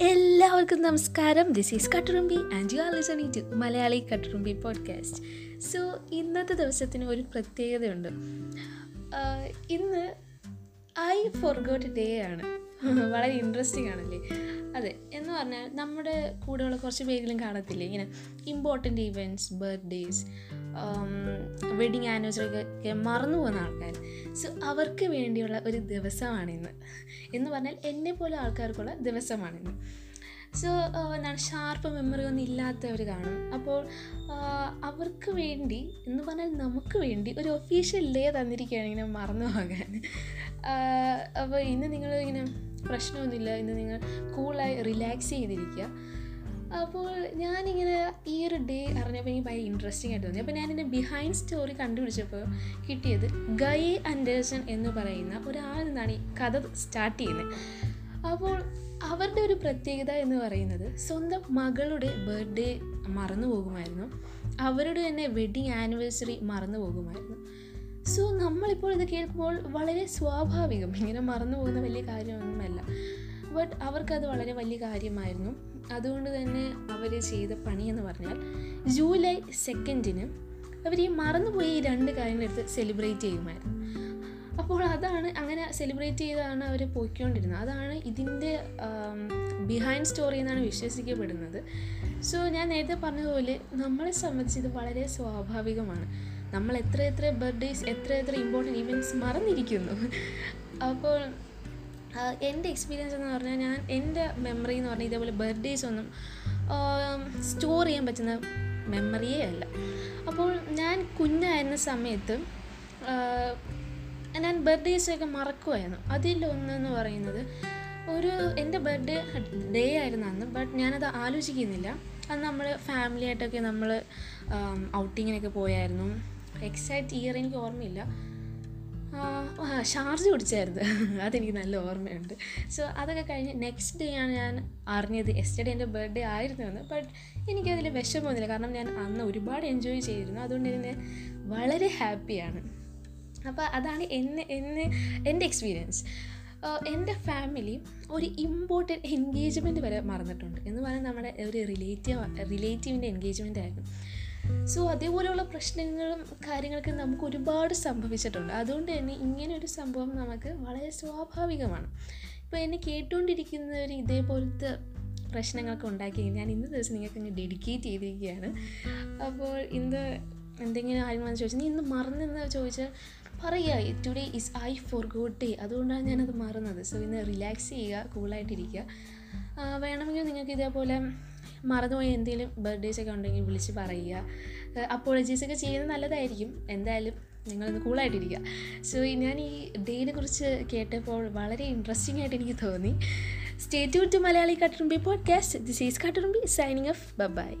എല്ലാവർക്കും നമസ്കാരം. This is Katturumbi and you are listening to Malayali Katturumbi podcast so ഇന്നത്തെ ദിവസത്തിന് ഒരു പ്രത്യേകതയുണ്ട്. ഇന്ന് ഐ ഫോർഗോട്ട് ഡേ ആണ്. വളരെ ഇൻട്രസ്റ്റിംഗ് ആണല്ലേ? അതെ എന്ന് പറഞ്ഞാൽ നമ്മുടെ കൂടെയുള്ള കുറച്ച് പേരിലും കാണത്തില്ലേ? ഇങ്ങനെ important events birthdays wedding anniversary ഒക്കെ മറന്നു പോകുന്ന ആൾക്കാർ സോ അവർക്ക് വേണ്ടിയുള്ള ഒരു ദിവസമാണിന്ന്. എന്ന് പറഞ്ഞാൽ എന്നെ പോലെ ആൾക്കാർക്കുള്ള ദിവസമാണിന്ന്. സോ എന്താണ് ഷാർപ്പ് മെമ്മറി ഒന്നും ഇല്ലാത്തവർ കാണും. അപ്പോൾ അവർക്ക് വേണ്ടി എന്ന് പറഞ്ഞാൽ നമുക്ക് വേണ്ടി ഒരു ഒഫീഷ്യൽ ഡേ തന്നിരിക്കുകയാണ് ഇങ്ങനെ മറന്നു പോകാൻ. അപ്പോൾ ഇന്ന് നിങ്ങൾ ഇങ്ങനെ പ്രശ്നമൊന്നുമില്ല. ഇന്ന് നിങ്ങൾ കൂളായി റിലാക്സ് ചെയ്തിരിക്കുക. അപ്പോൾ ഞാനിങ്ങനെ ഈ ഒരു ഡേ അറിഞ്ഞപ്പോൾ എനിക്ക് ഭയങ്കര ഇൻട്രസ്റ്റിംഗ് ആയിട്ട് തോന്നി. അപ്പോൾ ഞാനിന്റെ ബിഹൈൻഡ് സ്റ്റോറി കണ്ടുപിടിച്ചപ്പോൾ കിട്ടിയത് ഗൈ ആൻഡേഴ്സൺ എന്ന് പറയുന്ന ഒരാൾ നിന്നാണ് ഈ കഥ സ്റ്റാർട്ട് ചെയ്യുന്നത്. അപ്പോൾ അവരുടെ ഒരു പ്രത്യേകത എന്ന് പറയുന്നത് സ്വന്തം മകളുടെ ബർത്ത്ഡേ മറന്നു പോകുമായിരുന്നു. അവരുടെ തന്നെ വെഡിങ് ആനിവേഴ്സറി മറന്നു പോകുമായിരുന്നു. സോ നമ്മളിപ്പോൾ ഇത് കേൾക്കുമ്പോൾ വളരെ സ്വാഭാവികം. ഇങ്ങനെ മറന്നു പോകുന്ന വലിയ കാര്യമൊന്നുമല്ല. ബട്ട് അവർക്കത് വളരെ വലിയ കാര്യമായിരുന്നു. അതുകൊണ്ട് തന്നെ അവർ ചെയ്ത പണി എന്ന് പറഞ്ഞാൽ ജൂലൈ സെക്കൻഡിന് അവർ ഈ മറന്നുപോയി ഈ രണ്ട് കാര്യങ്ങളെടുത്ത് സെലിബ്രേറ്റ് ചെയ്യുമായിരുന്നു. അപ്പോൾ അതാണ് അങ്ങനെ സെലിബ്രേറ്റ് ചെയ്താണ് അവർ പോയിക്കൊണ്ടിരുന്നത്. അതാണ് ഇതിന്റെ ബിഹൈൻഡ് സ്റ്റോറി എന്നാണ് വിശ്വസിക്കപ്പെടുന്നത്. സോ ഞാൻ നേരത്തെ പറഞ്ഞതുപോലെ നമ്മളെ സംബന്ധിച്ച് ഇത് വളരെ സ്വാഭാവികമാണ്. നമ്മൾ എത്ര എത്ര ബർത്ത്ഡേയ്സ് എത്ര എത്ര ഇമ്പോർട്ടന്റ് ഇവന്റ്സ് മറന്നിരിക്കുന്നു. അപ്പോൾ എന്റെ എക്സ്പീരിയൻസ് എന്ന് പറഞ്ഞാൽ ഞാൻ എന്റെ മെമ്മറി എന്ന് പറഞ്ഞാൽ ഇതേപോലെ ബർത്ത്ഡേസ് ഒന്നും സ്റ്റോർ ചെയ്യാൻ പറ്റുന്ന മെമ്മറിയേ അല്ല. അപ്പോൾ ഞാൻ കുഞ്ഞായിരുന്ന സമയത്ത് ഞാൻ ബർത്ത്ഡേയ്സൊക്കെ മറക്കുമായിരുന്നു അതിലൊന്നെന്ന് പറയുന്നത് ഒരു എന്റെ ബർത്ത്ഡേ ഡേ ആയിരുന്നു അന്ന് ബട്ട് ഞാനത് ആലോചിക്കുന്നില്ല. അത് നമ്മൾ ഫാമിലിയായിട്ടൊക്കെ നമ്മൾ ഔട്ടിങ്ങിനൊക്കെ പോയായിരുന്നു. എക്സാക്റ്റ് ഇയർ എനിക്ക് ഓർമ്മയില്ല. ഷാർജ് കുടിച്ചായിരുന്നു. അതെനിക്ക് നല്ല ഓർമ്മയുണ്ട്. സോ അതൊക്കെ കഴിഞ്ഞ് നെക്സ്റ്റ് ഡേ ആണ് ഞാൻ അറിഞ്ഞത്. എസ്റ്റർഡേ എന്റെ ബർത്ത്ഡേ ആയിരുന്നു എന്ന് ബട്ട് എനിക്കതിൽ വിഷമമൊന്നുമില്ല കാരണം ഞാൻ അന്ന് ഒരുപാട് എൻജോയ് ചെയ്തിരുന്നു. അതുകൊണ്ട് തന്നെ വളരെ ഹാപ്പിയാണ് അപ്പോൾ അതാണ് എന്നെ എന്നെ എന്റെ എക്സ്പീരിയൻസ് എന്റെ ഫാമിലി ഒരു ഇമ്പോർട്ടന്റ് എൻഗേജ്മെന്റ് വരെ മറന്നിട്ടുണ്ട്. എന്ന് പറഞ്ഞാൽ നമ്മുടെ ഒരു റിലേറ്റീവ് റിലേറ്റീവിന്റെ എൻഗേജ്മെന്റ് ആയിരുന്നു. സോ അതേപോലെയുള്ള പ്രശ്നങ്ങളും കാര്യങ്ങളൊക്കെ നമുക്ക് ഒരുപാട് സംഭവിച്ചിട്ടുണ്ട്. അതുകൊണ്ട് തന്നെ ഇങ്ങനെയൊരു സംഭവം നമുക്ക് വളരെ സ്വാഭാവികമാണ്. ഇപ്പോൾ എന്നെ കേട്ടുകൊണ്ടിരിക്കുന്നവർ ഇതേപോലത്തെ പ്രശ്നങ്ങളൊക്കെ ഉണ്ടാക്കി ഞാൻ ഇന്ന് ദിവസം നിങ്ങൾക്ക് അങ്ങ് ഡെഡിക്കേറ്റ് ചെയ്തിരിക്കുകയാണ്. അപ്പോൾ ഇന്ന് എന്തെങ്കിലും ആരും വന്ന് ചോദിച്ചാൽ നീ ഇന്ന് മറന്നെന്ന് ചോദിച്ചാൽ പറയുക today is I for good day അതുകൊണ്ടാണ് ഞാനത് മറന്നത്. സോ ഇന്ന് റിലാക്സ് ചെയ്യുക കൂളായിട്ടിരിക്കുക വേണമെങ്കിൽ നിങ്ങൾക്ക് ഇതേപോലെ മറന്നുപോയ എന്തെങ്കിലും ബർത്ത്ഡേസ് ഒക്കെ ഉണ്ടെങ്കിൽ വിളിച്ച് പറയുക. അപ്പോളജീസ് ഒക്കെ ചെയ്യുന്നത് നല്ലതായിരിക്കും. എന്തായാലും നിങ്ങളൊന്ന് കൂളായിട്ടിരിക്കുക സോ ഞാൻ ഈ ഡേനെ കുറിച്ച് കേട്ടപ്പോൾ വളരെ ഇൻട്രസ്റ്റിംഗ് ആയിട്ട് എനിക്ക് തോന്നി. Stay to Malayali Katturumbi podcast this is Katturumbi signing off bye